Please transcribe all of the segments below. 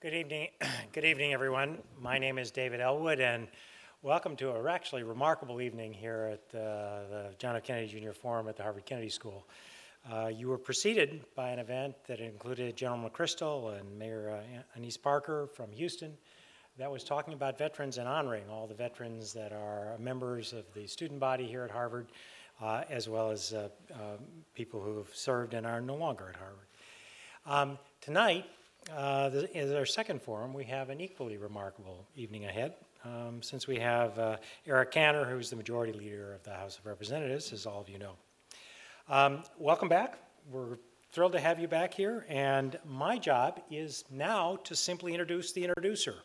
Good evening, good evening, everyone. My name is David Ellwood, and welcome to a actually remarkable evening here at uh, the John F. Kennedy Jr. Forum at the Harvard Kennedy School. Uh, you were preceded by an event that included General McChrystal and Mayor uh, Annise Parker from Houston that was talking about veterans and honoring all the veterans that are members of the student body here at Harvard, uh, as well as uh, uh, people who have served and are no longer at Harvard. Um, tonight, uh, is our second forum. We have an equally remarkable evening ahead. Um, since we have uh, Eric Cantor, who's the majority leader of the House of Representatives, as all of you know. Um, welcome back. We're thrilled to have you back here, and my job is now to simply introduce the introducer.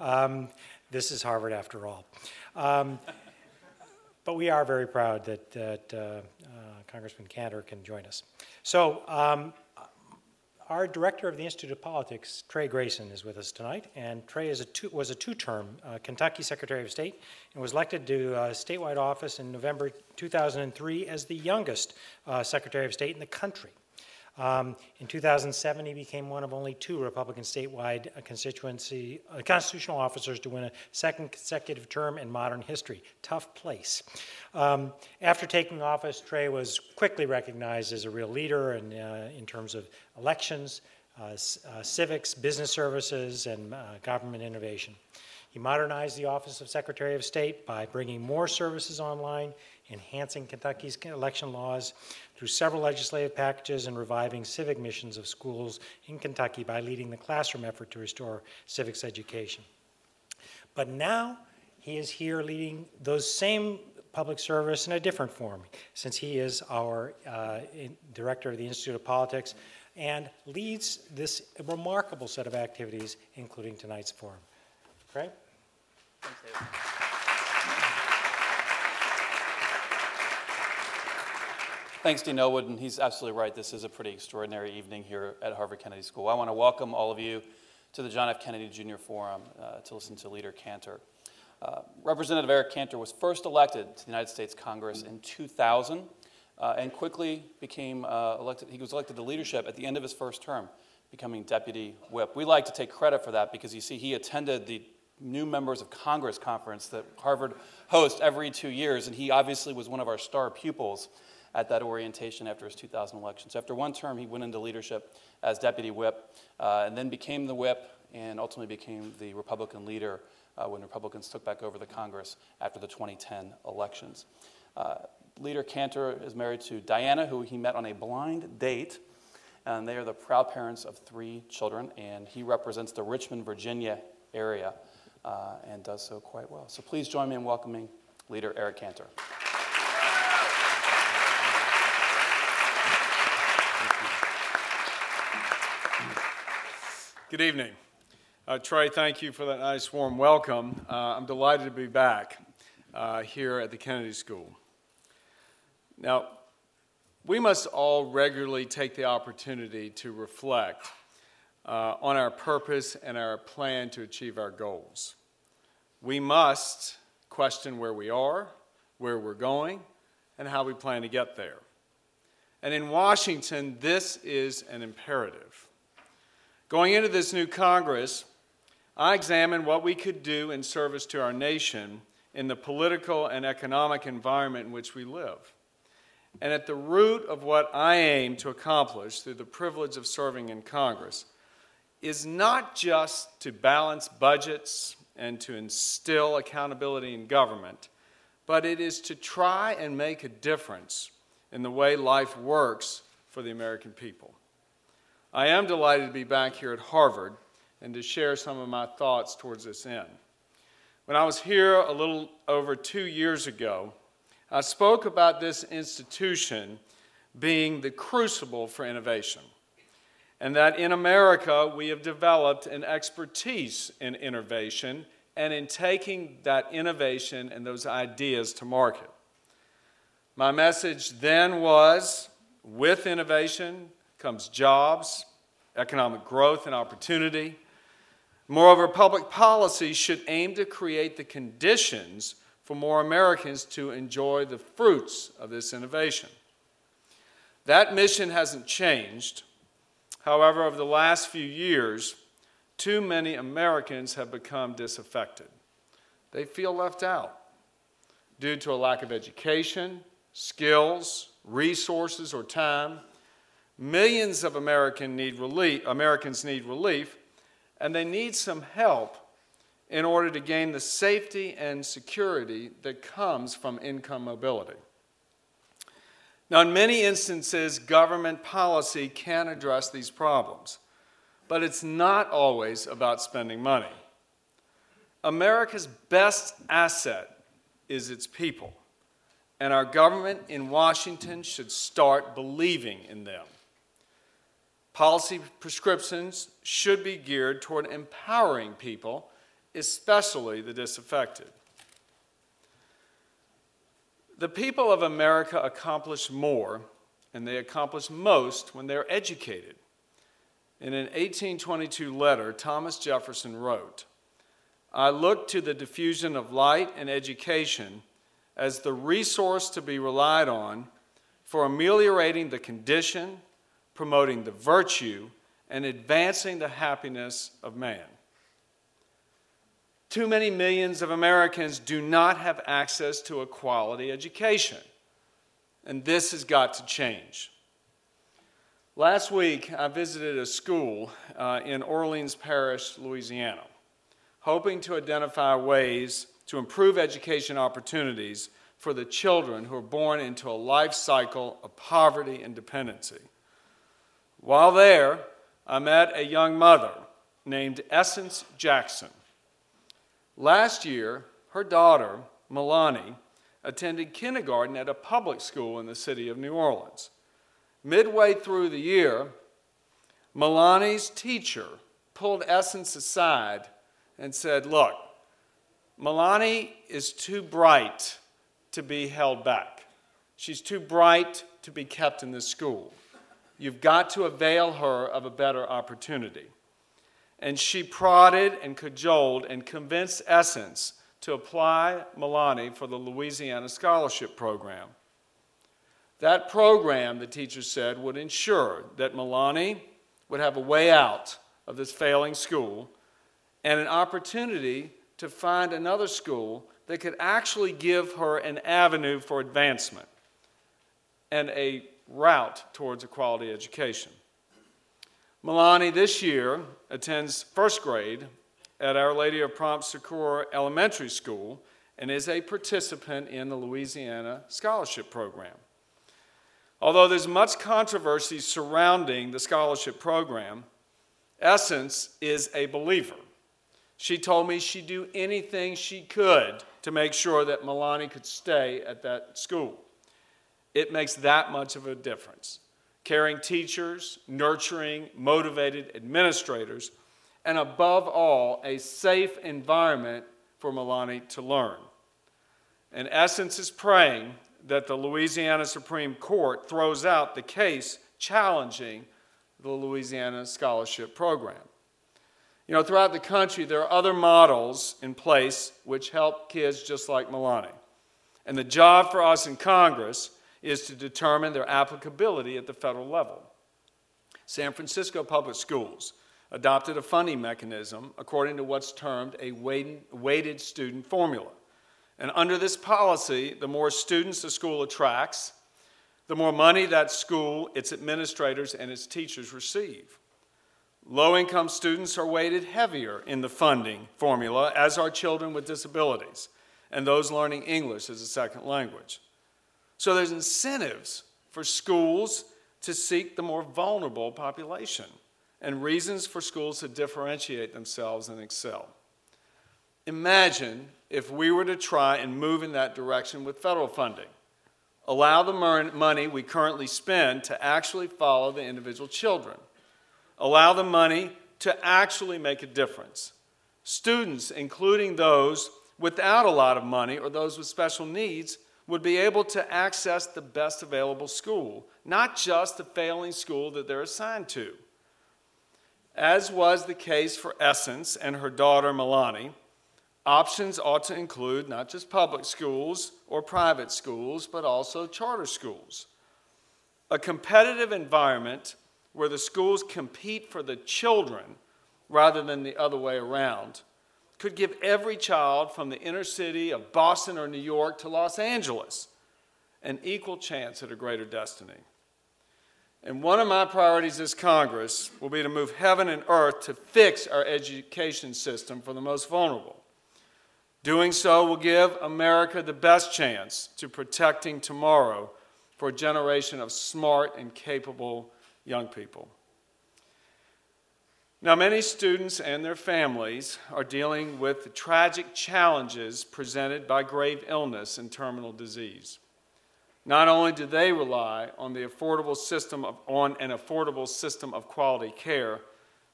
Um, this is Harvard, after all. Um, but we are very proud that, that uh, uh, Congressman Cantor can join us. So, um, our director of the Institute of Politics, Trey Grayson, is with us tonight. And Trey a two, was a two term uh, Kentucky Secretary of State and was elected to uh, statewide office in November 2003 as the youngest uh, Secretary of State in the country. Um, in 2007, he became one of only two Republican statewide uh, constituency uh, constitutional officers to win a second consecutive term in modern history. Tough place. Um, after taking office, Trey was quickly recognized as a real leader in, uh, in terms of elections, uh, uh, civics, business services, and uh, government innovation. He modernized the Office of Secretary of State by bringing more services online, enhancing Kentucky's election laws, through several legislative packages and reviving civic missions of schools in Kentucky by leading the classroom effort to restore civics education. But now he is here leading those same public service in a different form, since he is our uh, director of the Institute of Politics and leads this remarkable set of activities, including tonight's forum. Craig? Thanks, David. Thanks, Dean Ellwood, and he's absolutely right. This is a pretty extraordinary evening here at Harvard Kennedy School. I want to welcome all of you to the John F. Kennedy Jr. Forum uh, to listen to Leader Cantor. Uh, Representative Eric Cantor was first elected to the United States Congress in 2000 uh, and quickly became uh, elected. He was elected to leadership at the end of his first term, becoming deputy whip. We like to take credit for that because you see, he attended the new members of Congress conference that Harvard hosts every two years, and he obviously was one of our star pupils at that orientation after his 2000 election. So after one term, he went into leadership as deputy whip uh, and then became the whip and ultimately became the Republican leader uh, when Republicans took back over the Congress after the 2010 elections. Uh, leader Cantor is married to Diana, who he met on a blind date. And they are the proud parents of three children, and he represents the Richmond, Virginia area uh, and does so quite well. So please join me in welcoming Leader Eric Cantor. Good evening. Uh, Trey, thank you for that nice warm welcome. Uh, I'm delighted to be back uh, here at the Kennedy School. Now, we must all regularly take the opportunity to reflect uh, on our purpose and our plan to achieve our goals. We must question where we are, where we're going, and how we plan to get there. And in Washington, this is an imperative. Going into this new Congress, I examined what we could do in service to our nation in the political and economic environment in which we live. And at the root of what I aim to accomplish through the privilege of serving in Congress is not just to balance budgets and to instill accountability in government, but it is to try and make a difference in the way life works for the American people. I am delighted to be back here at Harvard and to share some of my thoughts towards this end. When I was here a little over two years ago, I spoke about this institution being the crucible for innovation, and that in America we have developed an expertise in innovation and in taking that innovation and those ideas to market. My message then was with innovation comes jobs, economic growth, and opportunity. Moreover, public policy should aim to create the conditions for more Americans to enjoy the fruits of this innovation. That mission hasn't changed. However, over the last few years, too many Americans have become disaffected. They feel left out due to a lack of education, skills, resources, or time. Millions of American need relief, Americans need relief, and they need some help in order to gain the safety and security that comes from income mobility. Now, in many instances, government policy can address these problems, but it's not always about spending money. America's best asset is its people, and our government in Washington should start believing in them. Policy prescriptions should be geared toward empowering people, especially the disaffected. The people of America accomplish more, and they accomplish most when they're educated. In an 1822 letter, Thomas Jefferson wrote, I look to the diffusion of light and education as the resource to be relied on for ameliorating the condition, promoting the virtue, and advancing the happiness of man. Too many millions of Americans do not have access to a quality education, and this has got to change. Last week, I visited a school uh, in Orleans Parish, Louisiana, hoping to identify ways to improve education opportunities for the children who are born into a life cycle of poverty and dependency. While there, I met a young mother named Essence Jackson. Last year, her daughter, Milani, attended kindergarten at a public school in the city of New Orleans. Midway through the year, Milani's teacher pulled Essence aside and said, Look, Milani is too bright to be held back. She's too bright to be kept in this school. You've got to avail her of a better opportunity. And she prodded and cajoled and convinced Essence to apply Milani for the Louisiana Scholarship Program. That program, the teacher said, would ensure that Milani would have a way out of this failing school and an opportunity to find another school that could actually give her an avenue for advancement and a route towards a quality education. Milani this year attends first grade at Our Lady of Prompt Succor Elementary School and is a participant in the Louisiana Scholarship Program. Although there's much controversy surrounding the scholarship program, Essence is a believer. She told me she'd do anything she could to make sure that Milani could stay at that school. It makes that much of a difference caring teachers, nurturing, motivated administrators, and above all, a safe environment for Milani to learn. In essence, is praying that the Louisiana Supreme Court throws out the case challenging the Louisiana Scholarship Program. You know, throughout the country, there are other models in place which help kids just like Milani. And the job for us in Congress is to determine their applicability at the federal level. San Francisco Public Schools adopted a funding mechanism according to what's termed a weighted student formula. And under this policy, the more students a school attracts, the more money that school, its administrators, and its teachers receive. Low income students are weighted heavier in the funding formula, as are children with disabilities and those learning English as a second language. So there's incentives for schools to seek the more vulnerable population and reasons for schools to differentiate themselves and excel. Imagine if we were to try and move in that direction with federal funding. Allow the money we currently spend to actually follow the individual children. Allow the money to actually make a difference. Students, including those without a lot of money or those with special needs, would be able to access the best available school, not just the failing school that they're assigned to. As was the case for Essence and her daughter Milani, options ought to include not just public schools or private schools, but also charter schools. A competitive environment where the schools compete for the children rather than the other way around, could give every child from the inner city of Boston or New York to Los Angeles an equal chance at a greater destiny. And one of my priorities as Congress will be to move heaven and earth to fix our education system for the most vulnerable. Doing so will give America the best chance to protecting tomorrow for a generation of smart and capable young people. Now, many students and their families are dealing with the tragic challenges presented by grave illness and terminal disease. Not only do they rely on the affordable system of, on an affordable system of quality care,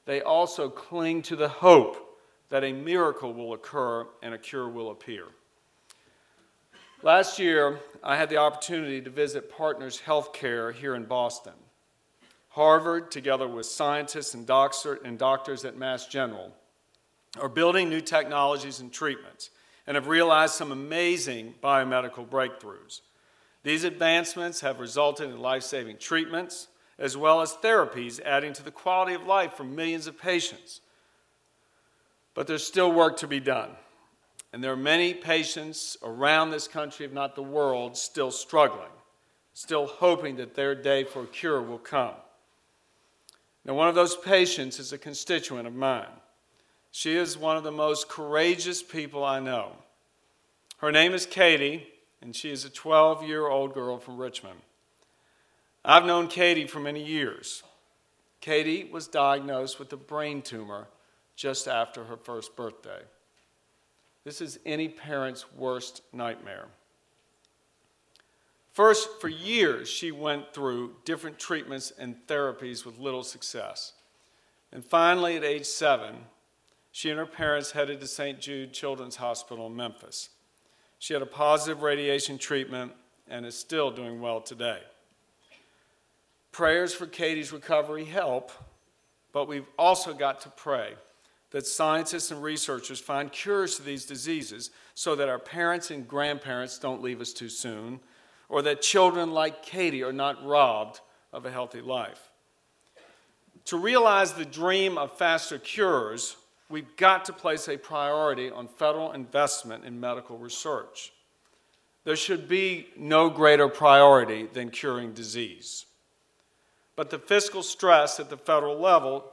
they also cling to the hope that a miracle will occur and a cure will appear. Last year, I had the opportunity to visit Partners Healthcare here in Boston. Harvard, together with scientists and, doctors at Mass General, are building new technologies and treatments and have realized some amazing biomedical breakthroughs. These advancements have resulted in life saving treatments as well as therapies, adding to the quality of life for millions of patients. But there's still work to be done. And there are many patients around this country, if not the world, still struggling, still hoping that their day for a cure will come. Now, one of those patients is a constituent of mine. She is one of the most courageous people I know. Her name is Katie, and she is a 12 year old girl from Richmond. I've known Katie for many years. Katie was diagnosed with a brain tumor just after her first birthday. This is any parent's worst nightmare. First, for years, she went through different treatments and therapies with little success. And finally, at age seven, she and her parents headed to St. Jude Children's Hospital in Memphis. She had a positive radiation treatment and is still doing well today. Prayers for Katie's recovery help, but we've also got to pray that scientists and researchers find cures to these diseases so that our parents and grandparents don't leave us too soon, or that children like Katie are not robbed of a healthy life. To realize the dream of faster cures, we've got to place a priority on federal investment in medical research. There should be no greater priority than curing disease. But the fiscal stress at the federal level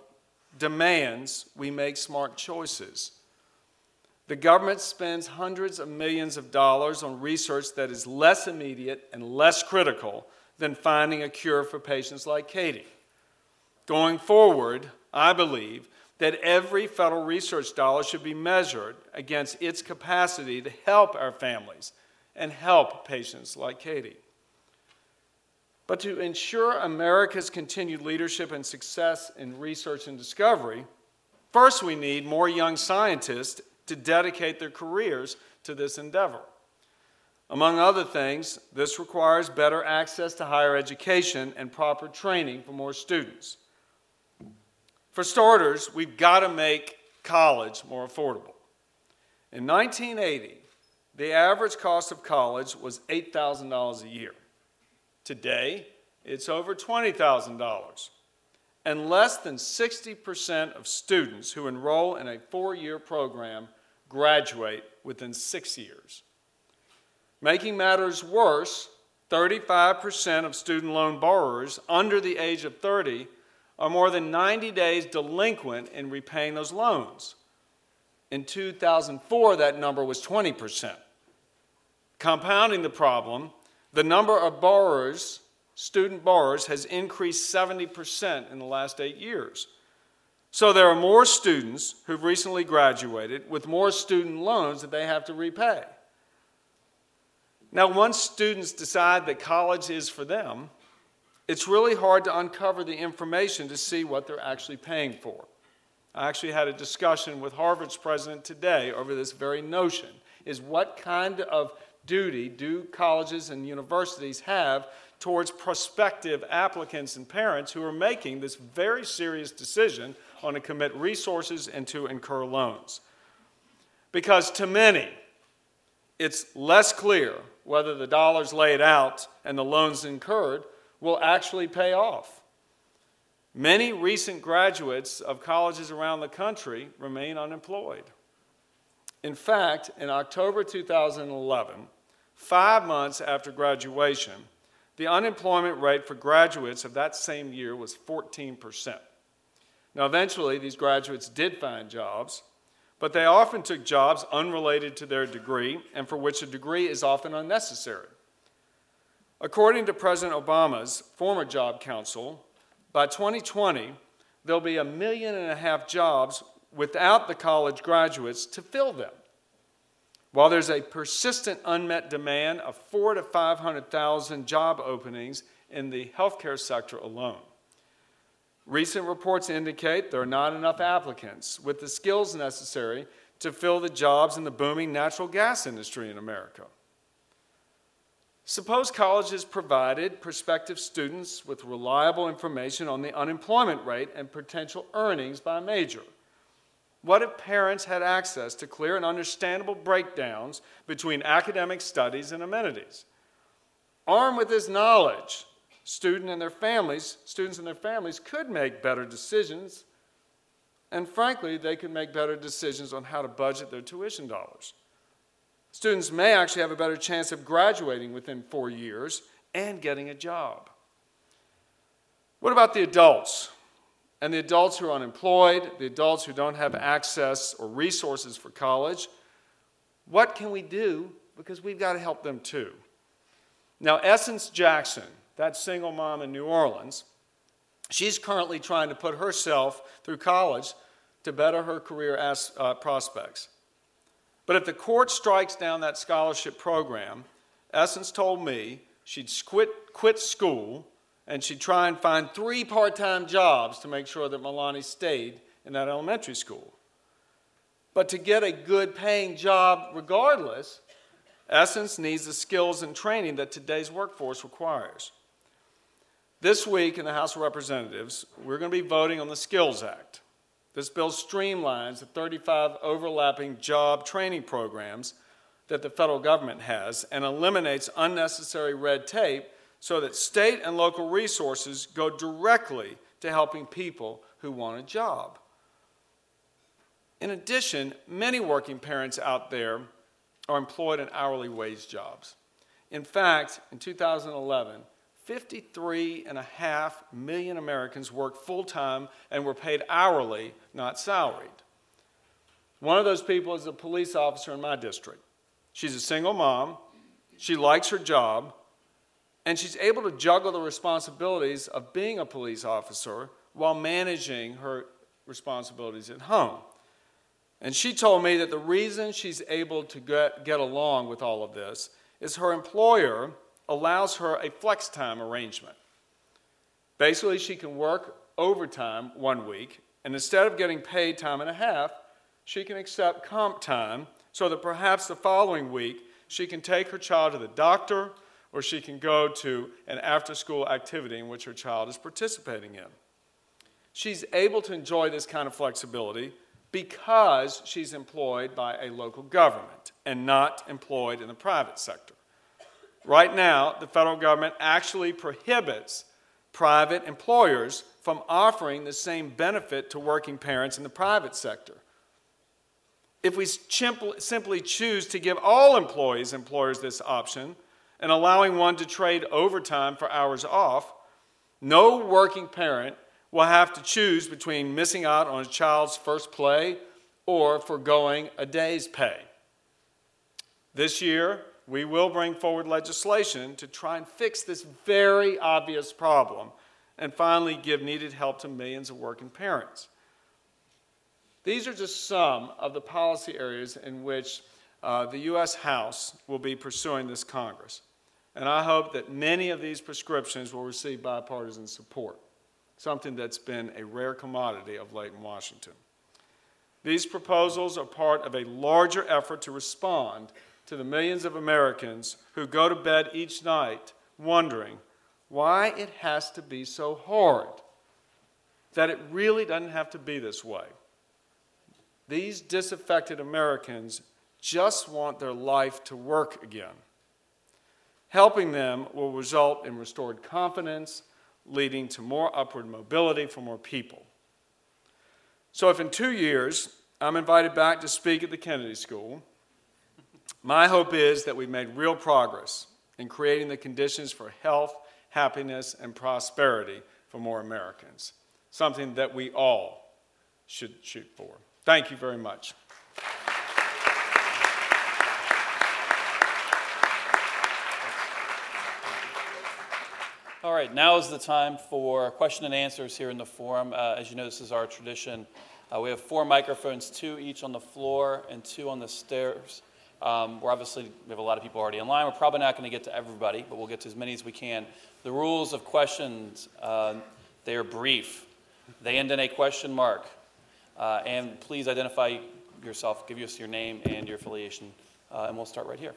demands we make smart choices. The government spends hundreds of millions of dollars on research that is less immediate and less critical than finding a cure for patients like Katie. Going forward, I believe that every federal research dollar should be measured against its capacity to help our families and help patients like Katie. But to ensure America's continued leadership and success in research and discovery, first we need more young scientists to dedicate their careers to this endeavor. Among other things, this requires better access to higher education and proper training for more students. For starters, we've got to make college more affordable. In 1980, the average cost of college was $8,000 a year. Today, it's over $20,000. And less than 60% of students who enroll in a four year program graduate within six years. Making matters worse, 35% of student loan borrowers under the age of 30 are more than 90 days delinquent in repaying those loans. In 2004, that number was 20%. Compounding the problem, the number of borrowers, student borrowers, has increased 70% in the last eight years. So there are more students who've recently graduated with more student loans that they have to repay. Now, once students decide that college is for them, it's really hard to uncover the information to see what they're actually paying for. I actually had a discussion with Harvard's president today over this very notion is what kind of duty do colleges and universities have towards prospective applicants and parents who are making this very serious decision on to commit resources and to incur loans? Because to many, it's less clear whether the dollars laid out and the loans incurred will actually pay off. Many recent graduates of colleges around the country remain unemployed. In fact, in October 2011, five months after graduation, the unemployment rate for graduates of that same year was 14%. Now, eventually, these graduates did find jobs, but they often took jobs unrelated to their degree and for which a degree is often unnecessary. According to President Obama's former job council, by 2020, there'll be a million and a half jobs without the college graduates to fill them. While there's a persistent unmet demand of four to 500,000 job openings in the healthcare sector alone. Recent reports indicate there are not enough applicants with the skills necessary to fill the jobs in the booming natural gas industry in America. Suppose colleges provided prospective students with reliable information on the unemployment rate and potential earnings by major. What if parents had access to clear and understandable breakdowns between academic studies and amenities? Armed with this knowledge, student and their families, students and their families could make better decisions, and frankly, they could make better decisions on how to budget their tuition dollars. Students may actually have a better chance of graduating within four years and getting a job. What about the adults? And the adults who are unemployed, the adults who don't have access or resources for college? What can we do? Because we've got to help them too. Now, Essence Jackson, that single mom in New Orleans, she's currently trying to put herself through college to better her career as, uh, prospects. But if the court strikes down that scholarship program, Essence told me she'd quit, quit school and she'd try and find three part time jobs to make sure that Milani stayed in that elementary school. But to get a good paying job regardless, Essence needs the skills and training that today's workforce requires. This week in the House of Representatives, we're going to be voting on the Skills Act. This bill streamlines the 35 overlapping job training programs that the federal government has and eliminates unnecessary red tape so that state and local resources go directly to helping people who want a job. In addition, many working parents out there are employed in hourly wage jobs. In fact, in 2011, 53.5 million Americans worked full time and were paid hourly, not salaried. One of those people is a police officer in my district. She's a single mom, she likes her job, and she's able to juggle the responsibilities of being a police officer while managing her responsibilities at home. And she told me that the reason she's able to get, get along with all of this is her employer allows her a flex time arrangement. Basically, she can work overtime one week, and instead of getting paid time and a half, she can accept comp time so that perhaps the following week she can take her child to the doctor or she can go to an after school activity in which her child is participating in. She's able to enjoy this kind of flexibility because she's employed by a local government and not employed in the private sector. Right now, the federal government actually prohibits private employers from offering the same benefit to working parents in the private sector. If we simply choose to give all employees employers this option and allowing one to trade overtime for hours off, no working parent will have to choose between missing out on a child's first play or foregoing a day's pay. This year, we will bring forward legislation to try and fix this very obvious problem and finally give needed help to millions of working parents. These are just some of the policy areas in which uh, the U.S. House will be pursuing this Congress. And I hope that many of these prescriptions will receive bipartisan support, something that's been a rare commodity of late in Washington. These proposals are part of a larger effort to respond to the millions of Americans who go to bed each night wondering why it has to be so hard, that it really doesn't have to be this way. These disaffected Americans just want their life to work again. Helping them will result in restored confidence, leading to more upward mobility for more people. So, if in two years I'm invited back to speak at the Kennedy School, my hope is that we've made real progress in creating the conditions for health, happiness, and prosperity for more Americans, something that we all should shoot for. Thank you very much. All right, now is the time for question and answers here in the forum. Uh, as you know, this is our tradition. Uh, we have four microphones, two each on the floor and two on the stairs. Um, we're obviously, we have a lot of people already in line. We're probably not going to get to everybody, but we'll get to as many as we can. The rules of questions, uh, they are brief. They end in a question mark. Uh, and please identify yourself, give us your name and your affiliation, uh, and we'll start right here.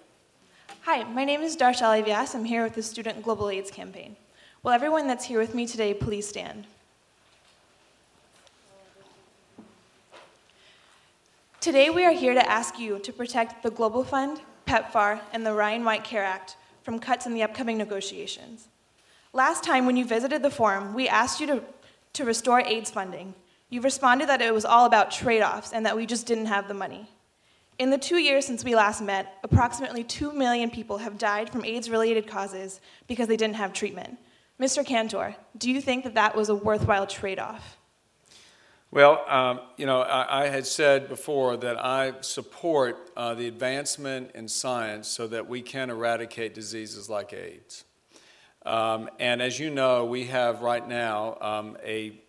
Hi, my name is Darshali Vyas. I'm here with the Student Global AIDS Campaign. Will everyone that's here with me today please stand? Today we are here to ask you to protect the Global Fund, PEPFAR, and the Ryan White Care Act from cuts in the upcoming negotiations. Last time when you visited the forum, we asked you to, to restore AIDS funding. You responded that it was all about trade-offs and that we just didn't have the money. In the two years since we last met, approximately 2 million people have died from AIDS related causes because they didn't have treatment. Mr. Cantor, do you think that that was a worthwhile trade off? Well, um, you know, I, I, had said before that I support uh, the advancement in science so that we can eradicate diseases like AIDS. Um, and as you know, we have right now um, a,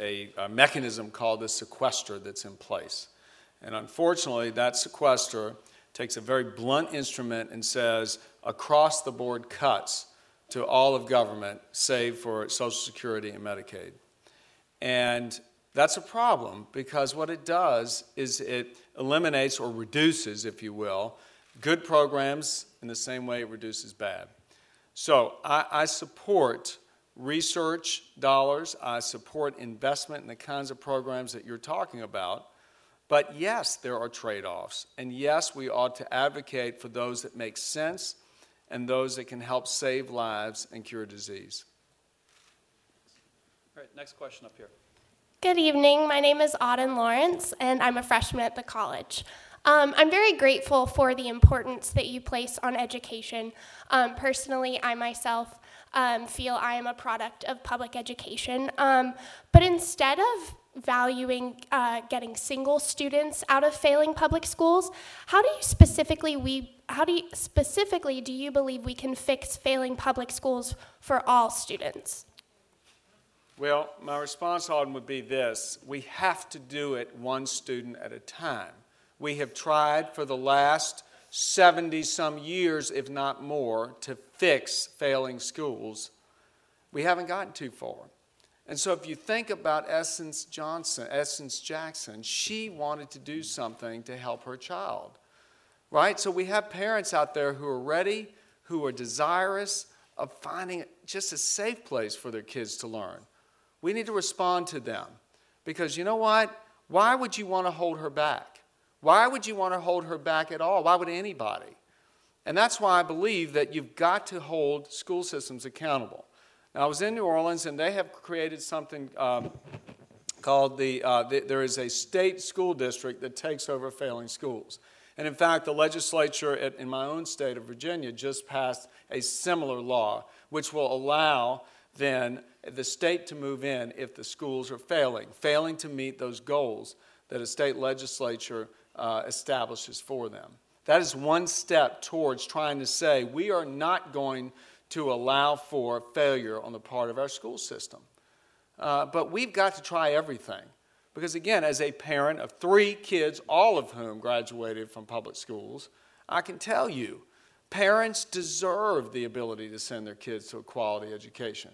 a, a mechanism called the sequester that's in place. And unfortunately, that sequester takes a very blunt instrument and says across the board cuts to all of government, save for Social Security and Medicaid. And that's a problem because what it does is it eliminates or reduces, if you will, good programs in the same way it reduces bad. So I, I support research dollars, I support investment in the kinds of programs that you're talking about. But yes, there are trade offs. And yes, we ought to advocate for those that make sense and those that can help save lives and cure disease. All right, next question up here. Good evening. My name is Auden Lawrence, and I'm a freshman at the college. Um, I'm very grateful for the importance that you place on education. Um, personally, I myself um, feel I am a product of public education. Um, but instead of valuing uh, getting single students out of failing public schools. How do you specifically we how do you, specifically do you believe we can fix failing public schools for all students? Well, my response on would be this: we have to do it one student at a time. We have tried for the last 70 some years, if not more, to fix failing schools. We haven't gotten too far. And so if you think about Essence Johnson, Essence Jackson, she wanted to do something to help her child. Right? So we have parents out there who are ready, who are desirous of finding just a safe place for their kids to learn. We need to respond to them. Because you know what? Why would you want to hold her back? Why would you want to hold her back at all? Why would anybody? And that's why I believe that you've got to hold school systems accountable. Now, I was in New Orleans, and they have created something um, called the, uh, the, there is a state school district that takes over failing schools. And in fact, the legislature at, in my own state of Virginia just passed a similar law, which will allow then the state to move in if the schools are failing, failing to meet those goals that a state legislature uh, establishes for them. That is one step towards trying to say we are not going to allow for failure on the part of our school system. Uh, but we've got to try everything. Because again, as a parent of three kids, all of whom graduated from public schools, I can tell you, parents deserve the ability to send their kids to a quality education.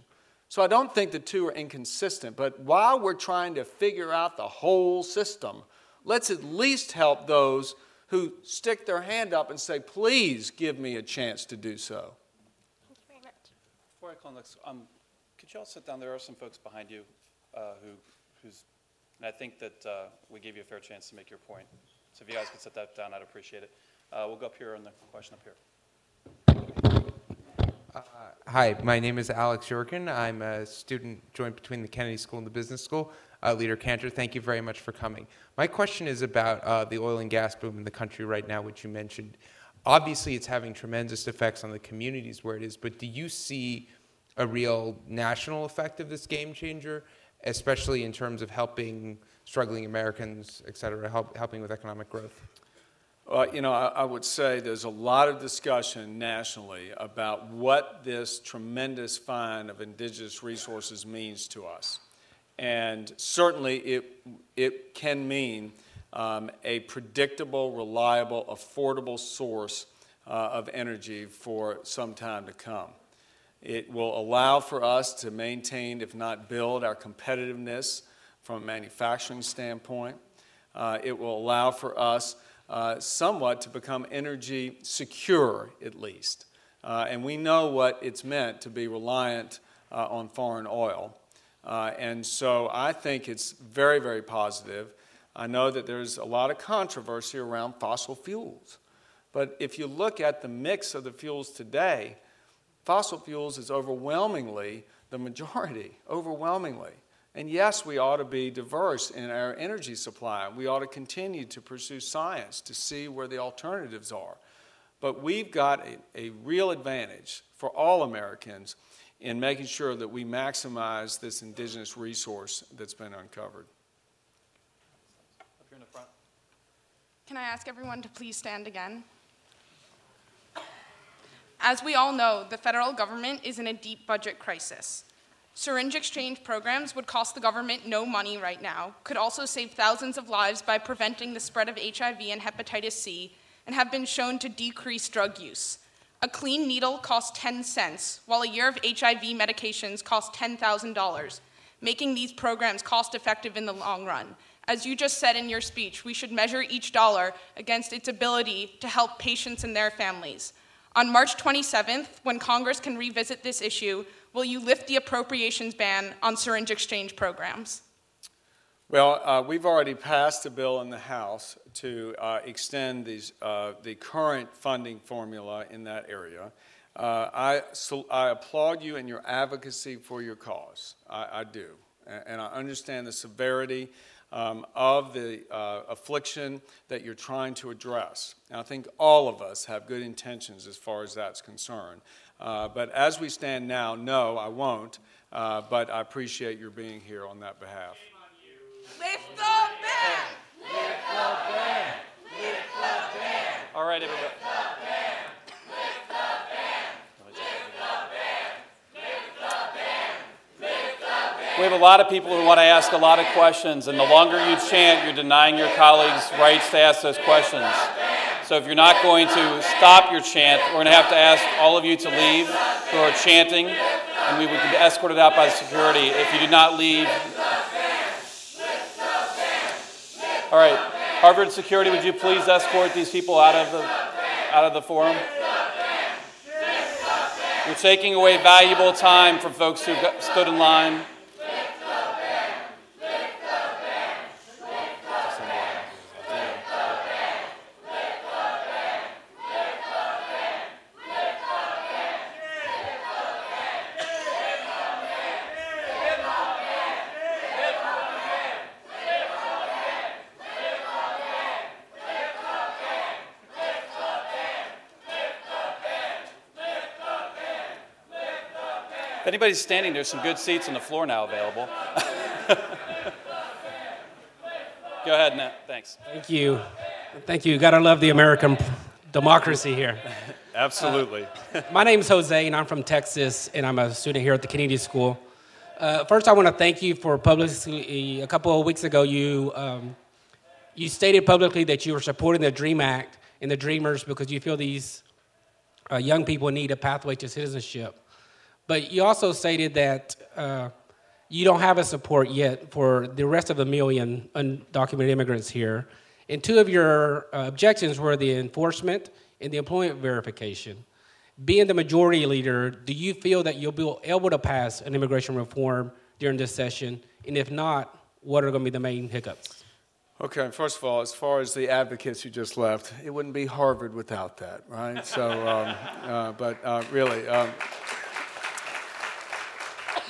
So I don't think the two are inconsistent, but while we're trying to figure out the whole system, let's at least help those who stick their hand up and say, please give me a chance to do so. Thank you very much. Before I call next, um, could you all sit down? There are some folks behind you uh, who, who's, and I think that uh, we gave you a fair chance to make your point. So if you guys could sit that down, I'd appreciate it. Uh, we'll go up here on the question up here. Hi, my name is Alex Jorgen. I'm a student joint between the Kennedy School and the Business School. Uh, Leader Cantor, thank you very much for coming. My question is about uh, the oil and gas boom in the country right now, which you mentioned. Obviously, it's having tremendous effects on the communities where it is, but do you see a real national effect of this game changer, especially in terms of helping struggling Americans, et cetera, help, helping with economic growth? Uh, you know, I, I, would say there's a lot of discussion nationally about what this tremendous find of indigenous resources means to us. And certainly it, it can mean um, a predictable, reliable, affordable source uh, of energy for some time to come. It will allow for us to maintain, if not build, our competitiveness from a manufacturing standpoint. Uh, it will allow for us uh, somewhat to become energy secure, at least. Uh, and we know what it's meant to be reliant uh, on foreign oil. Uh, and so I think it's very, very positive. I know that there's a lot of controversy around fossil fuels. But if you look at the mix of the fuels today, fossil fuels is overwhelmingly the majority, overwhelmingly. And yes, we ought to be diverse in our energy supply. We ought to continue to pursue science to see where the alternatives are. But we've got a, a real advantage for all Americans in making sure that we maximize this indigenous resource that's been uncovered. Up here in the front. Can I ask everyone to please stand again? As we all know, the federal government is in a deep budget crisis. Syringe exchange programs would cost the government no money right now, could also save thousands of lives by preventing the spread of HIV and hepatitis C, and have been shown to decrease drug use. A clean needle costs 10 cents, while a year of HIV medications costs $10,000, making these programs cost effective in the long run. As you just said in your speech, we should measure each dollar against its ability to help patients and their families. On March 27th, when Congress can revisit this issue, will you lift the appropriations ban on syringe exchange programs? Well, uh, we've already passed a bill in the House to uh, extend these, uh, the current funding formula in that area. Uh, I, so I, applaud you and your advocacy for your cause. I, I do. And, I understand the severity um, of the uh, affliction that you're trying to address. And I think all of us have good intentions as far as that's concerned. Uh, but as we stand now, no, I won't. Uh, but I appreciate your being here on that behalf. Lift the ban! Lift the ban! Lift the ban! All right, everybody. We have a lot of people who want to ask a lot of questions, and the longer you chant, you're denying your colleagues' rights to ask those questions. So if you're not going to stop your chant, we're going to have to ask all of you to leave who are chanting, and we would be escorted out by security if you do not leave. All right, Harvard security, would you please escort these people out of the out of the forum? You're taking away valuable time from folks who stood in line. Anybody's standing, there's some good seats on the floor now available. Go ahead, Nat. Thanks. Thank you. Thank you. you Gotta love the American democracy here. Absolutely. Uh, my is Jose, and I'm from Texas, and I'm a student here at the Kennedy School. Uh, first, I want to thank you for publicly. A couple of weeks ago, you um, you stated publicly that you were supporting the Dream Act and the Dreamers because you feel these uh, young people need a pathway to citizenship. But you also stated that uh, you don't have a support yet for the rest of the million undocumented immigrants here. And two of your uh, objections were the enforcement and the employment verification. Being the majority leader, do you feel that you'll be able to pass an immigration reform during this session? And if not, what are going to be the main hiccups? Okay, first of all, as far as the advocates who just left, it wouldn't be Harvard without that, right? So, um, uh, but uh, really, um,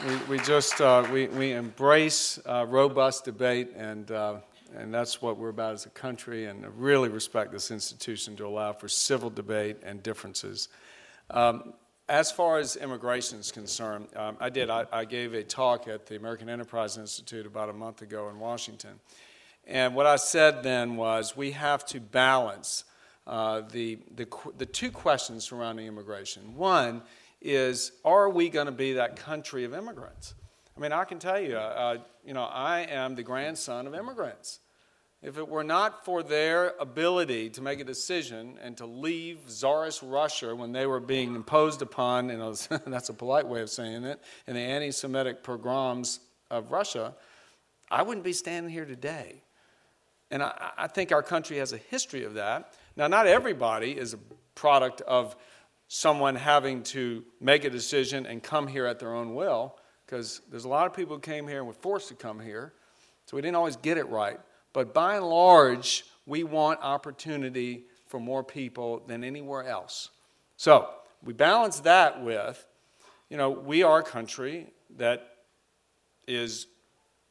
we, we just uh, we, we embrace uh, robust debate, and, uh, and that's what we're about as a country, and really respect this institution to allow for civil debate and differences. Um, as far as immigration is concerned, um, I did. I, I gave a talk at the American Enterprise Institute about a month ago in Washington. And what I said then was we have to balance uh, the, the, the two questions surrounding immigration. One is, are we going to be that country of immigrants? I mean, I can tell you, uh, you know, I am the grandson of immigrants. If it were not for their ability to make a decision and to leave Tsarist Russia when they were being imposed upon, and that's a polite way of saying it, in the anti Semitic pogroms of Russia, I wouldn't be standing here today. And I, I, think our country has a history of that. Now, not everybody is a product of someone having to make a decision and come here at their own will, because there's a lot of people who came here and were forced to come here, so we didn't always get it right. But by and large, we want opportunity for more people than anywhere else. So we balance that with, you know, we are a country that is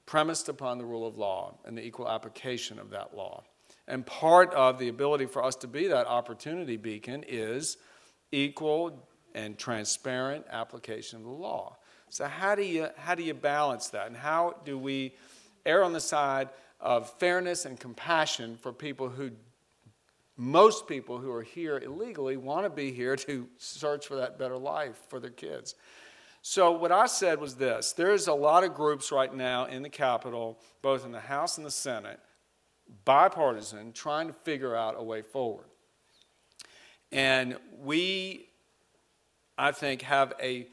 premised upon the rule of law and the equal application of that law. And part of the ability for us to be that opportunity beacon is equal and transparent application of the law. So how do you how do you balance that? And how do we err on the side of fairness and compassion for people who most people who are here illegally want to be here to search for that better life for their kids. So, what I said was this there's a lot of groups right now in the Capitol, both in the House and the Senate, bipartisan, trying to figure out a way forward. And we, I think, have a,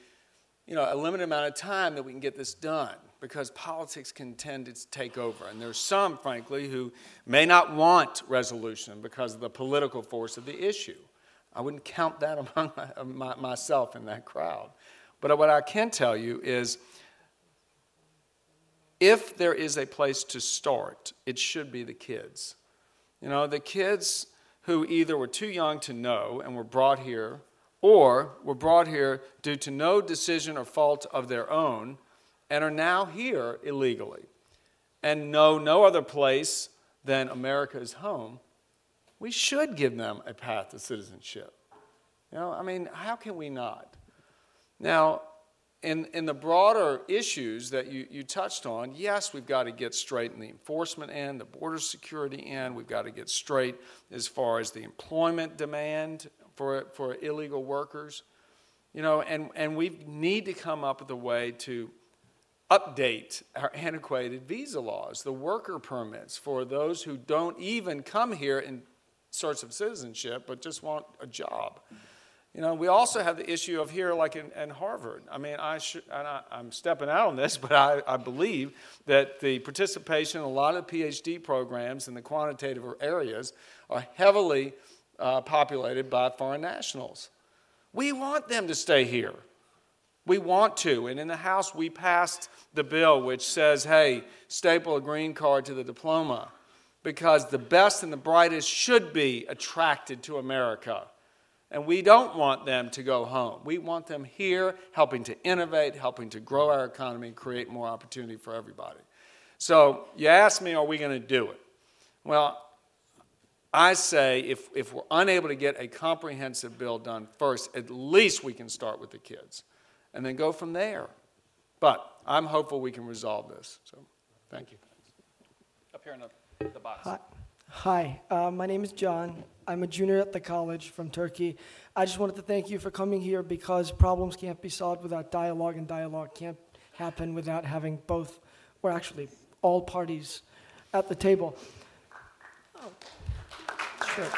you know, a limited amount of time that we can get this done because politics can tend to take over. And there's some, frankly, who may not want resolution because of the political force of the issue. I wouldn't count that among my, myself in that crowd. But what I can tell you is if there is a place to start, it should be the kids. You know, the kids who either were too young to know and were brought here, or were brought here due to no decision or fault of their own, and are now here illegally, and know no other place than America's home, we should give them a path to citizenship. You know, I mean, how can we not? Now, in, in the broader issues that you, you touched on, yes, we've got to get straight in the enforcement end, the border security end. We've got to get straight as far as the employment demand for, for illegal workers. You know, and, and we need to come up with a way to update our antiquated visa laws, the worker permits for those who don't even come here in search of citizenship but just want a job. You know, we also have the issue of here, like in, in Harvard. I mean, I should, I, am stepping out on this, but I, I, believe that the participation in a lot of PhD programs in the quantitative areas are heavily uh, populated by foreign nationals. We want them to stay here. We want to. And in the House, we passed the bill which says, hey, staple a green card to the diploma because the best and the brightest should be attracted to America. And we don't want them to go home. We want them here, helping to innovate, helping to grow our economy, create more opportunity for everybody. So you ask me, are we going to do it? Well, I say if, if we're unable to get a comprehensive bill done first, at least we can start with the kids and then go from there. But I'm hopeful we can resolve this. So thank you. Up here in the, the box. Hi, Hi. Uh, my name is John. I'm a junior at the college from Turkey. I just wanted to thank you for coming here because problems can't be solved without dialogue, and dialogue can't happen without having both, or actually all parties at the table. Oh, sure.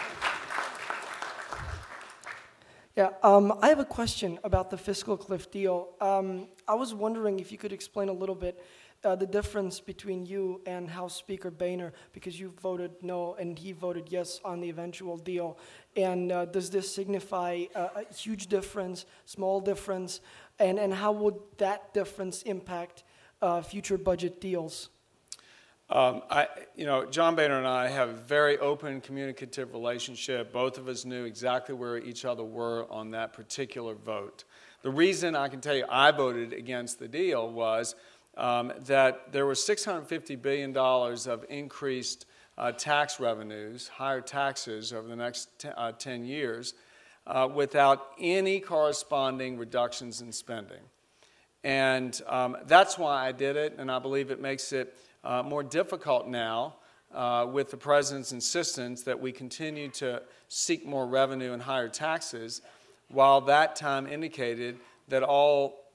Yeah, um, I have a question about the fiscal cliff deal. Um, I was wondering if you could explain a little bit uh, the difference between you and House Speaker Boehner because you voted no and he voted yes on the eventual deal. And uh, does this signify a, a, huge difference, small difference, and, and how would that difference impact uh, future budget deals? Um, I, you know, John Boehner and I have a very open, communicative relationship. Both of us knew exactly where each other were on that particular vote. The reason I can tell you I voted against the deal was um, that there was $650 billion of increased uh, tax revenues, higher taxes over the next t- uh, 10 years, uh, without any corresponding reductions in spending. And um, that's why I did it, and I believe it makes it uh, more difficult now uh, with the president's insistence that we continue to seek more revenue and higher taxes, while that time indicated that all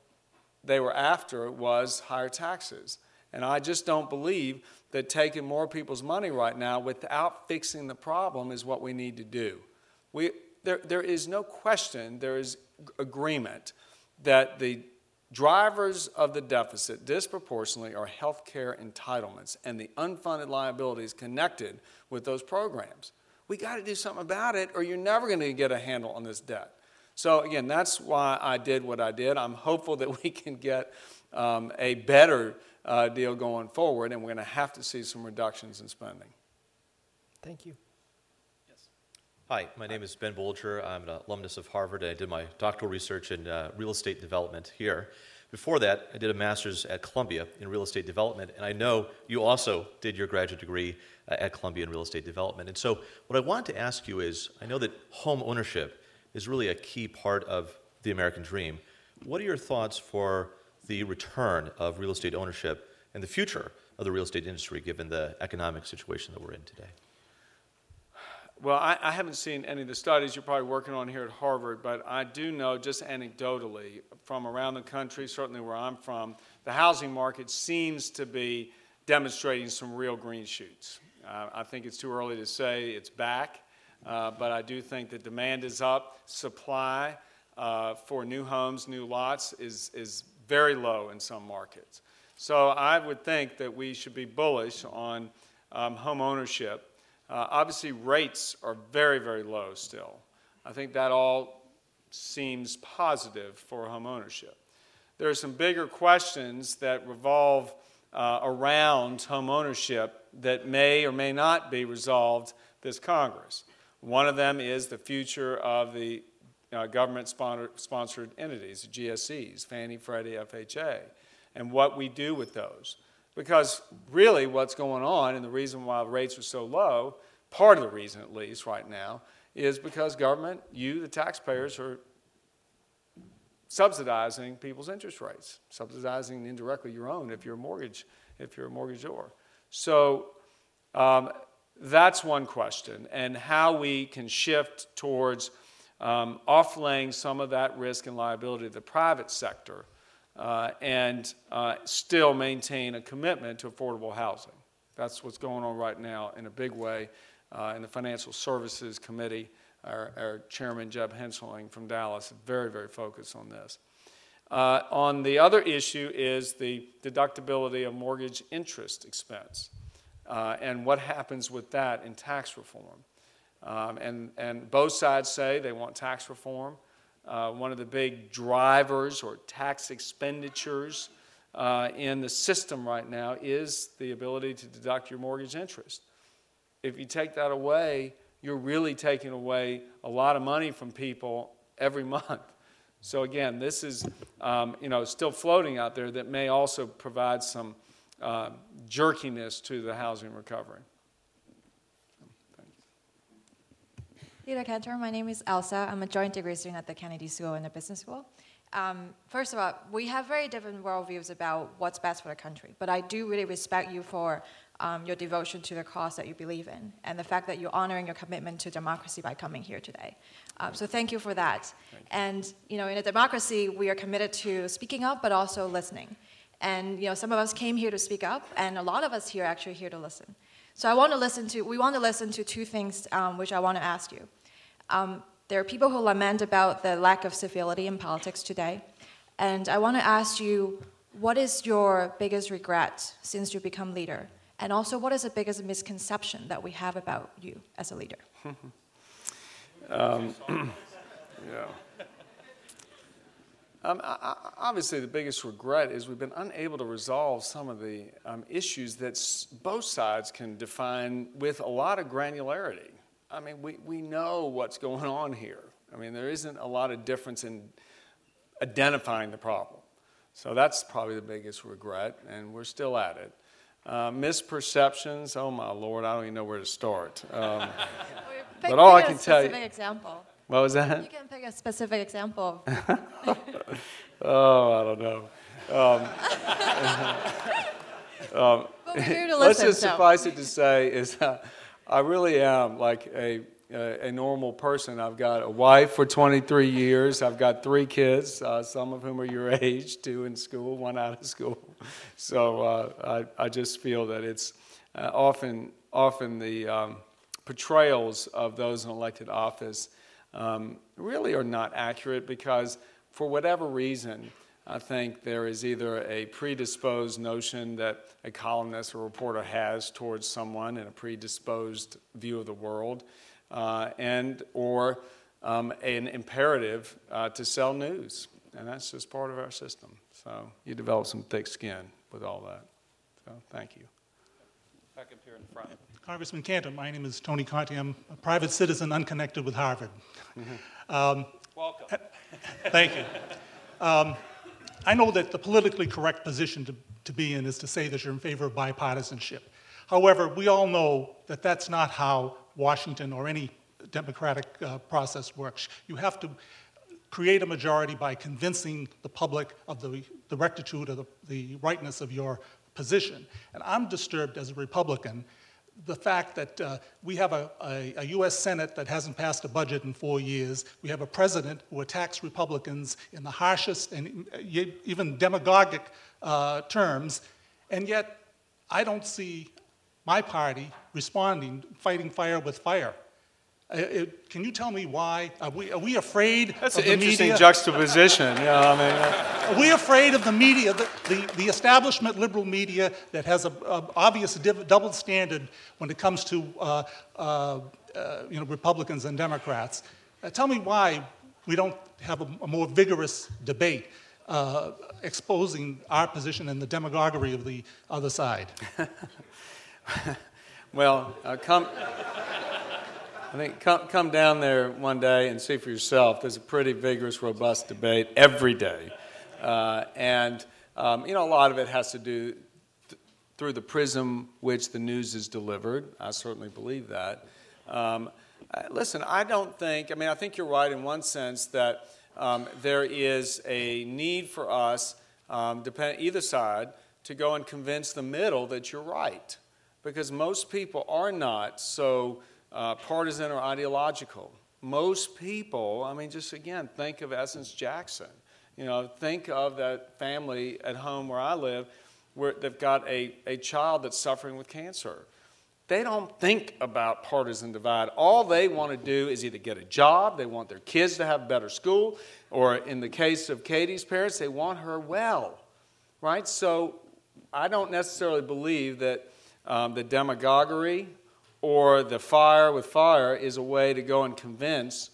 they were after was higher taxes. And I just don't believe that taking more people's money right now without fixing the problem is what we need to do. We, there, there is no question, there is agreement that the drivers of the deficit disproportionately are health care entitlements and the unfunded liabilities connected with those programs. We got to do something about it, or you're never going to get a handle on this debt. So, again, that's why I did what I did. I'm hopeful that we can get um, a better uh, deal going forward, and we're going to have to see some reductions in spending. Thank you. Yes. Hi, my name is Ben Bolger. I'm an alumnus of Harvard. And I did my doctoral research in uh, real estate development here. Before that, I did a master's at Columbia in real estate development, and I know you also did your graduate degree uh, at Columbia in real estate development. And so, what I wanted to ask you is I know that home ownership is really a key part of the American dream. What are your thoughts for the return of real estate ownership and the future of the real estate industry given the economic situation that we're in today? Well, I, I, haven't seen any of the studies you're probably working on here at Harvard, but I do know just anecdotally from around the country, certainly where I'm from, the housing market seems to be demonstrating some real green shoots. Uh, I think it's too early to say it's back, uh, but I do think that demand is up. Supply uh, for new homes, new lots is, is very low in some markets. So I would think that we should be bullish on um, home ownership uh, obviously, rates are very, very low still. I think that all seems positive for home ownership. There are some bigger questions that revolve uh, around home ownership that may or may not be resolved this Congress. One of them is the future of the uh, government sponsored entities, GSEs, Fannie, Freddie, FHA, and what we do with those. Because really, what's going on, and the reason why rates are so low, part of the reason at least right now, is because government, you, the taxpayers, are subsidizing people's interest rates, subsidizing indirectly your own if you're a mortgage, if you're a mortgagor. So um, that's one question, and how we can shift towards um, offlaying some of that risk and liability to the private sector uh, and uh, still maintain a commitment to affordable housing. That's what's going on right now in a big way uh, in the Financial Services Committee. Our, our chairman, Jeb Hensarling from Dallas, very, very focused on this. Uh, on the other issue is the deductibility of mortgage interest expense uh, and what happens with that in tax reform. Um, and, and both sides say they want tax reform. Uh, one of the big drivers or tax expenditures uh, in the system right now is the ability to deduct your mortgage interest. If you take that away, you're really taking away a lot of money from people every month. So again, this is um, you know still floating out there that may also provide some uh, jerkiness to the housing recovery. Leader Cantor, my name is Elsa. I'm a joint degree student at the Kennedy School and the Business School. Um, first of all, we have very different worldviews about what's best for the country, but I do really respect you for um, your devotion to the cause that you believe in and the fact that you're honoring your commitment to democracy by coming here today. Um, so thank you for that. You. And you know, in a democracy, we are committed to speaking up, but also listening. And you know, some of us came here to speak up, and a lot of us here are actually here to listen. So I want to listen to, we want to listen to two things um, which I want to ask you. Um, there are people who lament about the lack of civility in politics today. And I want to ask you, what is your biggest regret since you become leader? And also, what is the biggest misconception that we have about you as a leader? um, yeah. Um, I, I, obviously, the biggest regret is we've been unable to resolve some of the um, issues that s- both sides can define with a lot of granularity. I mean, we, we know what's going on here. I mean, there isn't a lot of difference in identifying the problem. So that's probably the biggest regret, and we're still at it. Uh, misperceptions, oh my lord, I don't even know where to start. Um, but all I can tell you. example. What was that? You can pick a specific example. Oh, I don't know. Um, But we're here to let's just so. suffice it to say is uh, I really am like a, a, a normal person. I've got a wife for 23 years. I've got three kids, uh, some of whom are your age, two in school, one out of school. So uh, I, I just feel that it's uh, often, often the um, portrayals of those in elected office um, really are not accurate because, for whatever reason, I think there is either a predisposed notion that a columnist or reporter has towards someone and a predisposed view of the world, uh, and or um, an imperative uh, to sell news, and that's just part of our system. So you develop some thick skin with all that. So thank you. Back up here in front. Congressman Cantor, my name is Tony Conti. I'm a private citizen unconnected with Harvard. Um, Welcome. thank you. Um, I know that the politically correct position to, to be in is to say that you're in favor of bipartisanship. However, we all know that that's not how Washington or any democratic uh, process works. You have to create a majority by convincing the public of the, the rectitude or the, the rightness of your position. And I'm disturbed as a Republican the fact that uh, we have a, a, a, U.S. Senate that hasn't passed a budget in four years. We have a president who attacks Republicans in the harshest and even demagogic uh, terms, and yet I don't see my party responding, fighting fire with fire. Uh, it, can you tell me why? Are we, are we afraid That's of an the interesting media? juxtaposition. Know, I mean, uh, Are we afraid of the media, the, the, the establishment liberal media that has an obvious div- double standard when it comes to uh, uh, uh, you know, Republicans and Democrats? Uh, tell me why we don't have a, a more vigorous debate uh, exposing our position and the demagoguery of the other side. well, uh, come. I think come, come down there one day and see for yourself. There's a pretty vigorous, robust debate every day. Uh, and, um, you know, a lot of it has to do th- through the prism which the news is delivered. I certainly believe that. Um, listen, I don't think, I mean, I think you're right in one sense that um, there is a need for us, um, depend, either side, to go and convince the middle that you're right. Because most people are not so uh, partisan or ideological. Most people, I mean, just again, think of Essence Jackson. You know, think of that family at home where I live where they've got a, a child that's suffering with cancer. They don't think about partisan divide. All they want to do is either get a job, they want their kids to have better school, or in the case of Katie's parents, they want her well, right? So I don't necessarily believe that um, the demagoguery or the fire with fire is a way to go and convince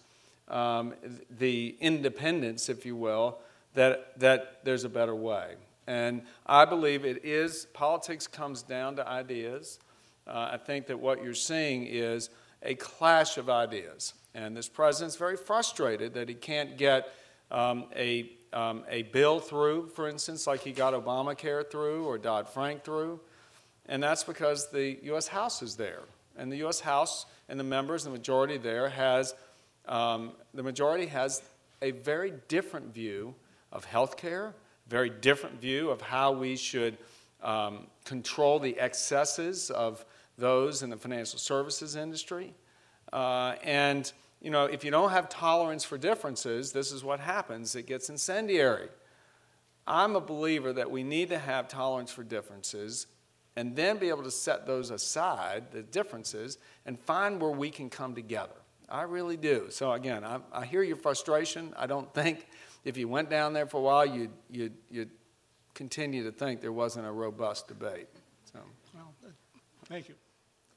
um, the independents, if you will, that, that there's a better way. And I believe it is, politics comes down to ideas. Uh, I think that what you're seeing is a clash of ideas. And this president's very frustrated that he can't get um, a, um, a bill through, for instance, like he got Obamacare through or Dodd Frank through. And that's because the U.S. House is there. And the U.S. House and the members, the majority there, has um, the majority has a very different view of health care, very different view of how we should um, control the excesses of those in the financial services industry. Uh, and, you know, if you don't have tolerance for differences, this is what happens it gets incendiary. I'm a believer that we need to have tolerance for differences and then be able to set those aside, the differences, and find where we can come together. I really do. So, again, I, I hear your frustration. I don't think if you went down there for a while, you'd, you'd, you'd continue to think there wasn't a robust debate. So. Well, uh, thank you.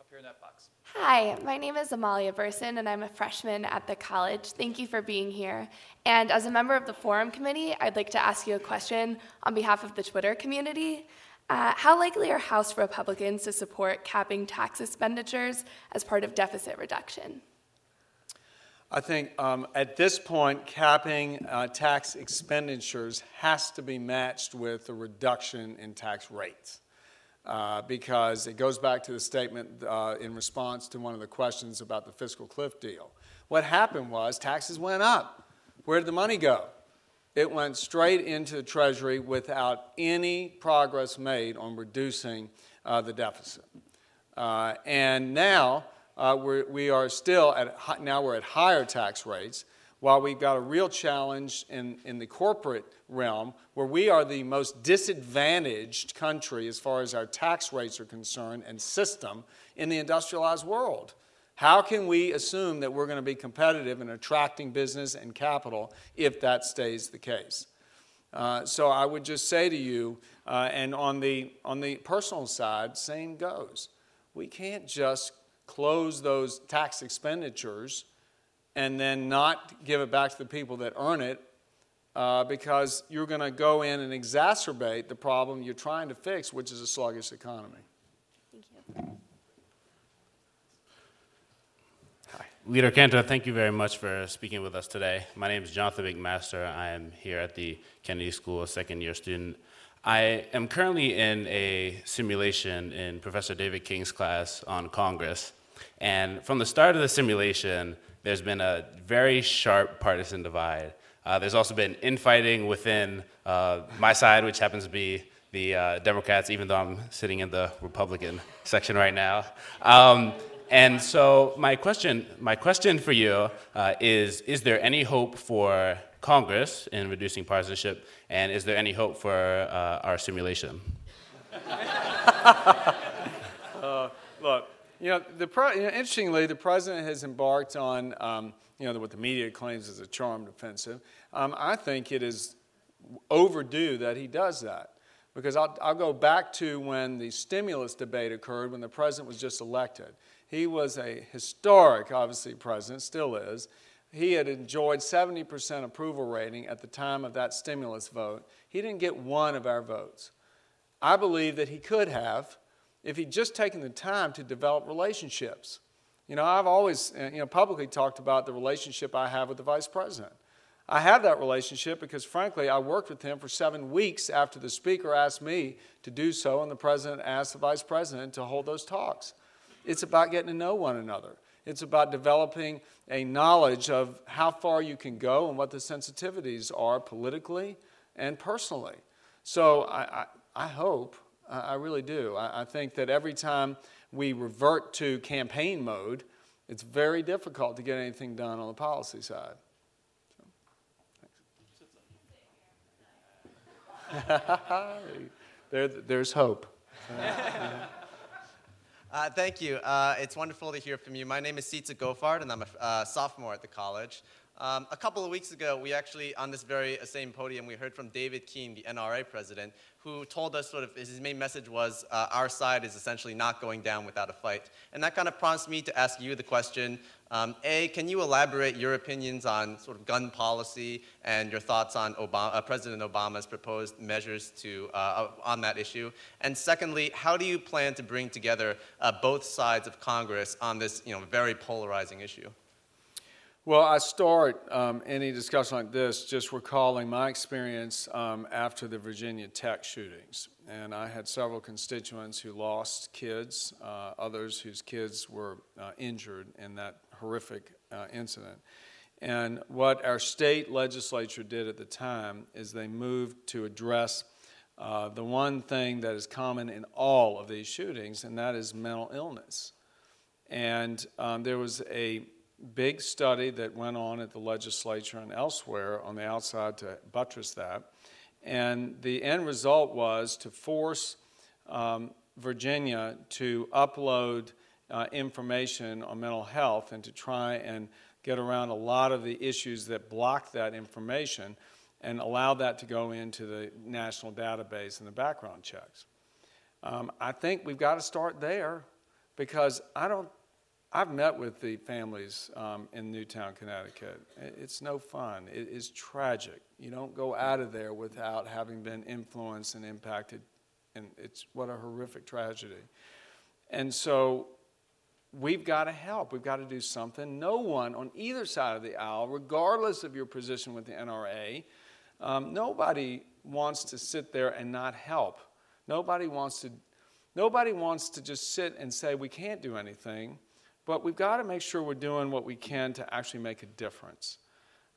Up here in that box. Hi, my name is Amalia Burson, and I'm a freshman at the college. Thank you for being here. And as a member of the Forum Committee, I'd like to ask you a question on behalf of the Twitter community. Uh, how likely are House Republicans to support capping tax expenditures as part of deficit reduction? I think um, at this point, capping uh, tax expenditures has to be matched with a reduction in tax rates. Uh, because it goes back to the statement uh, in response to one of the questions about the fiscal cliff deal. What happened was taxes went up. Where did the money go? It went straight into the Treasury without any progress made on reducing uh, the deficit. Uh, and now uh, we're, we are still at, now we're at higher tax rates, while we've got a real challenge in, in the corporate realm where we are the most disadvantaged country as far as our tax rates are concerned and system in the industrialized world. How can we assume that we're going to be competitive in attracting business and capital if that stays the case? Uh, so I would just say to you, uh, and on the, on the personal side, same goes. We can't just close those tax expenditures and then not give it back to the people that earn it uh, because you're going to go in and exacerbate the problem you're trying to fix, which is a sluggish economy. Thank you. Hi. Leader Cantor, thank you very much for speaking with us today. My name is Jonathan McMaster. I am here at the Kennedy School, a second year student. I am currently in a simulation in Professor David King's class on Congress. And from the start of the simulation, there's been a very sharp partisan divide. Uh, there's also been infighting within uh, my side, which happens to be the uh, Democrats, even though I'm sitting in the Republican section right now. Um, and so my question, my question for you uh, is: Is there any hope for Congress in reducing partisanship, and is there any hope for uh, our simulation? Uh, look, you know, the you know, interestingly, the president has embarked on, um, you know, what the media claims is a charmed offensive. Um, I think it is overdue that he does that. Because I'll, I'll go back to when the stimulus debate occurred when the president was just elected. He was a historic, obviously, president, still is. He had enjoyed 70% approval rating at the time of that stimulus vote. He didn't get one of our votes. I believe that he could have if he'd just taken the time to develop relationships. You know, I've always, uh, you know, publicly talked about the relationship I have with the vice president. I have that relationship because, frankly, I worked with him for seven weeks after the speaker asked me to do so, and the president asked the vice president to hold those talks. It's about getting to know one another. It's about developing a knowledge of how far you can go and what the sensitivities are politically and personally. So I, I, I hope I really do. I, I think that every time we revert to campaign mode, it's very difficult to get anything done on the policy side. there, there's hope. Uh, thank you. Uh, it's wonderful to hear from you. My name is Sitza Gofard, and I'm a uh, sophomore at the college. Um, a couple of weeks ago, we actually, on this very same podium, we heard from David Keene, the NRA president, who told us sort of his main message was uh, our side is essentially not going down without a fight. And that kind of prompts me to ask you the question um, A, can you elaborate your opinions on sort of gun policy and your thoughts on Obama, uh, President Obama's proposed measures to, uh, on that issue? And secondly, how do you plan to bring together uh, both sides of Congress on this you know, very polarizing issue? Well, I start um, any discussion like this just recalling my experience um, after the Virginia Tech shootings. And I had several constituents who lost kids, uh, others whose kids were uh, injured in that horrific uh, incident. And what our state legislature did at the time is they moved to address uh, the one thing that is common in all of these shootings, and that is mental illness. And um, there was a big study that went on at the legislature and elsewhere on the outside to buttress that. And the end result was to force um, Virginia to upload uh, information on mental health and to try and get around a lot of the issues that block that information and allow that to go into the national database and the background checks. Um, I think we've got to start there because I don't I've met with the families um, in Newtown, Connecticut. It's no fun. It is tragic. You don't go out of there without having been influenced and impacted, and it's what a horrific tragedy. And so we've got to help. We've got to do something. No one on either side of the aisle, regardless of your position with the NRA, um, nobody wants to sit there and not help. Nobody wants to. Nobody wants to just sit and say we can't do anything, but we've got to make sure we're doing what we can to actually make a difference.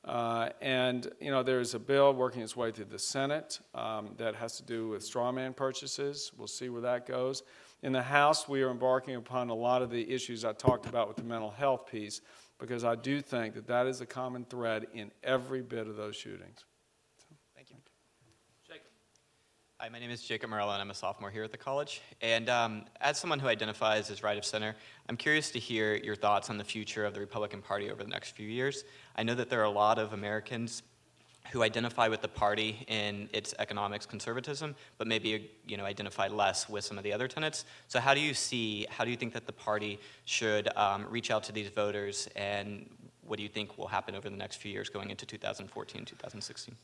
Uh, and you know, there's a bill working its way through the Senate um, that has to do with strawman purchases. We'll see where that goes. In the House, we are embarking upon a lot of the issues I talked about with the mental health piece, because I do think that that is a common thread in every bit of those shootings. Thank you. Hi, my name is Jacob Morello, and I'm a sophomore here at the college. And um, as someone who identifies as right of center, I'm curious to hear your thoughts on the future of the Republican Party over the next few years. I know that there are a lot of Americans who identify with the party in its economics conservatism, but maybe you know identify less with some of the other tenets. So, how do you see? How do you think that the party should um, reach out to these voters, and what do you think will happen over the next few years, going into 2014, 2016?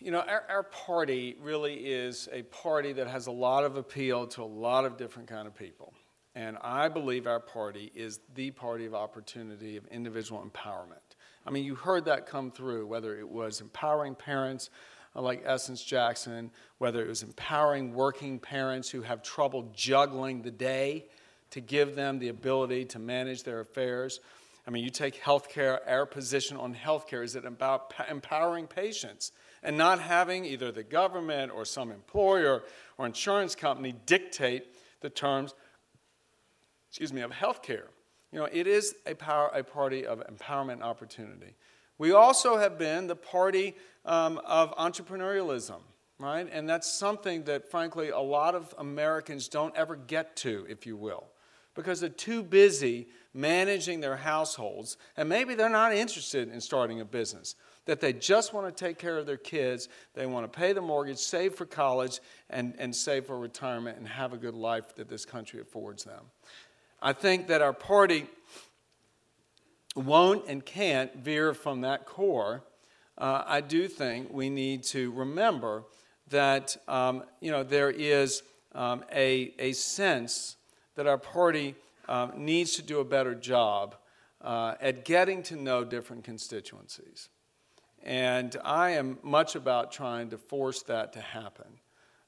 You know, our, our party really is a party that has a lot of appeal to a lot of different kind of people. And I believe our party is the party of opportunity, of individual empowerment. I mean, you heard that come through, whether it was empowering parents uh, like Essence Jackson, whether it was empowering working parents who have trouble juggling the day to give them the ability to manage their affairs. I mean, you take healthcare, our position on healthcare is that about empowering patients and not having either the government or some employer or insurance company dictate the terms, excuse me, of healthcare. You know, it is a, power, a party of empowerment opportunity. We also have been the party um, of entrepreneurialism, right? And that's something that, frankly, a lot of Americans don't ever get to, if you will, because they're too busy managing their households, and maybe they're not interested in starting a business. That they just want to take care of their kids, they want to pay the mortgage, save for college, and, and save for retirement, and have a good life that this country affords them. I think that our party won't and can't veer from that core. Uh, I do think we need to remember that um, you know there is um, a, a sense that our party um, needs to do a better job uh, at getting to know different constituencies. And I am much about trying to force that to happen.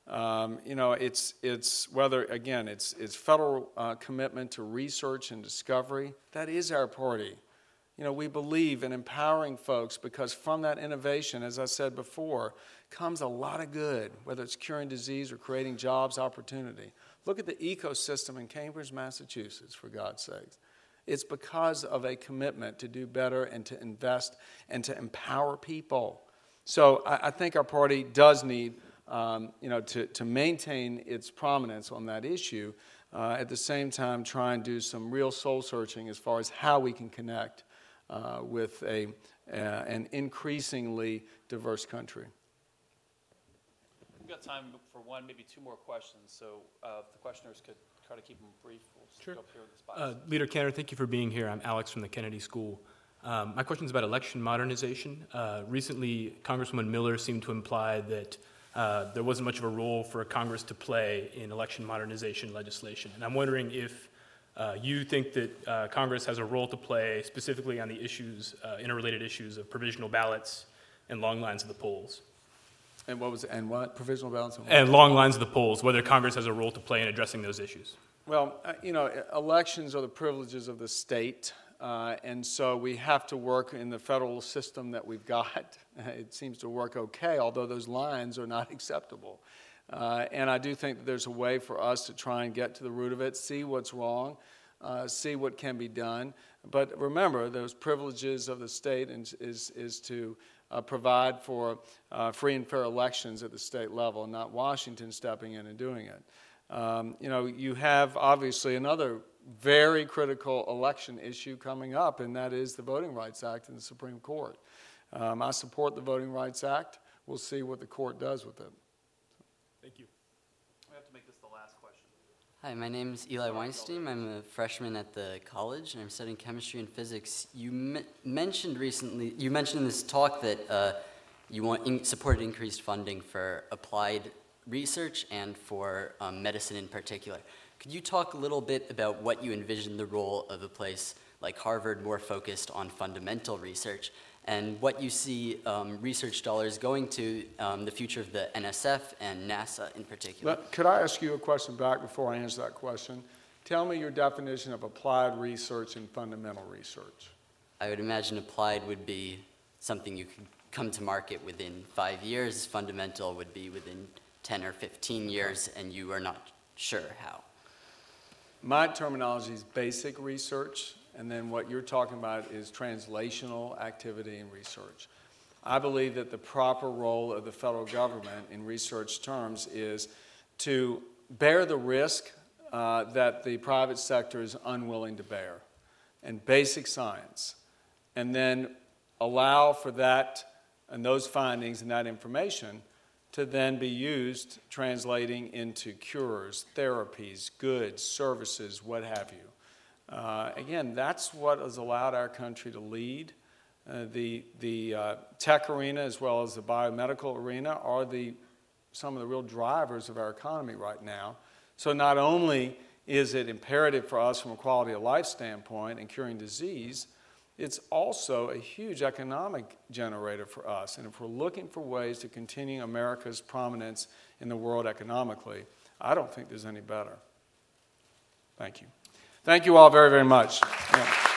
Um, you know, it's, it's whether, again, it's, it's federal uh, commitment to research and discovery. That is our party. You know, we believe in empowering folks because from that innovation, as I said before, comes a lot of good, whether it's curing disease or creating jobs, opportunity. Look at the ecosystem in Cambridge, Massachusetts, for God's sakes. It's because of a commitment to do better and to invest and to empower people. So I, I think our party does need um, you know, to, to maintain its prominence on that issue, uh, at the same time try and do some real soul searching as far as how we can connect uh, with a, uh, an increasingly diverse country. We've got time for one, maybe two more questions, so uh, if the questioners could try to keep them brief, we'll sure. up here with. Uh, Leader Cantor, thank you for being here. I'm Alex from the Kennedy School. Um, my question is about election modernization. Uh, recently, Congresswoman Miller seemed to imply that uh, there wasn't much of a role for Congress to play in election modernization legislation. And I'm wondering if uh, you think that uh, Congress has a role to play specifically on the issues, uh, interrelated issues of provisional ballots and long lines of the polls. And what was and what provisional ballots and, and long lines of the polls? Whether Congress has a role to play in addressing those issues. Well, uh, you know, elections are the privileges of the state. Uh, and so we have to work in the federal system that we've got. It seems to work okay, although those lines are not acceptable. Uh, and I do think that there's a way for us to try and get to the root of it, see what's wrong, uh, see what can be done. But remember, those privileges of the state is, is, is to uh, provide for uh, free and fair elections at the state level, not Washington stepping in and doing it. Um, you know, you have obviously another very critical election issue coming up, and that is the Voting Rights Act in the Supreme Court. Um, I support the Voting Rights Act. We'll see what the court does with it. Thank you. We have to make this the last question. Hi, my name is Eli Weinstein. I'm a freshman at the college, and I'm studying chemistry and physics. You me- mentioned recently, you mentioned in this talk that uh, you want in- supported increased funding for applied research and for um, medicine in particular. Could you talk a little bit about what you envision the role of a place like Harvard more focused on fundamental research and what you see um, research dollars going to um, the future of the NSF and NASA in particular? Could I ask you a question back before I answer that question? Tell me your definition of applied research and fundamental research. I would imagine applied would be something you could come to market within five years. Fundamental would be within 10 or 15 years, and you are not sure how. My terminology is basic research, and then what you're talking about is translational activity and research. I believe that the proper role of the federal government in research terms is to bear the risk uh, that the private sector is unwilling to bear, and basic science, and then allow for that and those findings and that information to then be used translating into cures, therapies, goods, services, what have you. Uh, again, that's what has allowed our country to lead. Uh, the the uh, tech arena, as well as the biomedical arena, are the, some of the real drivers of our economy right now. So, not only is it imperative for us from a quality of life standpoint and curing disease, it's also a huge economic generator for us. And if we're looking for ways to continue America's prominence in the world economically, I don't think there's any better. Thank you. Thank you all very, very much. Yeah.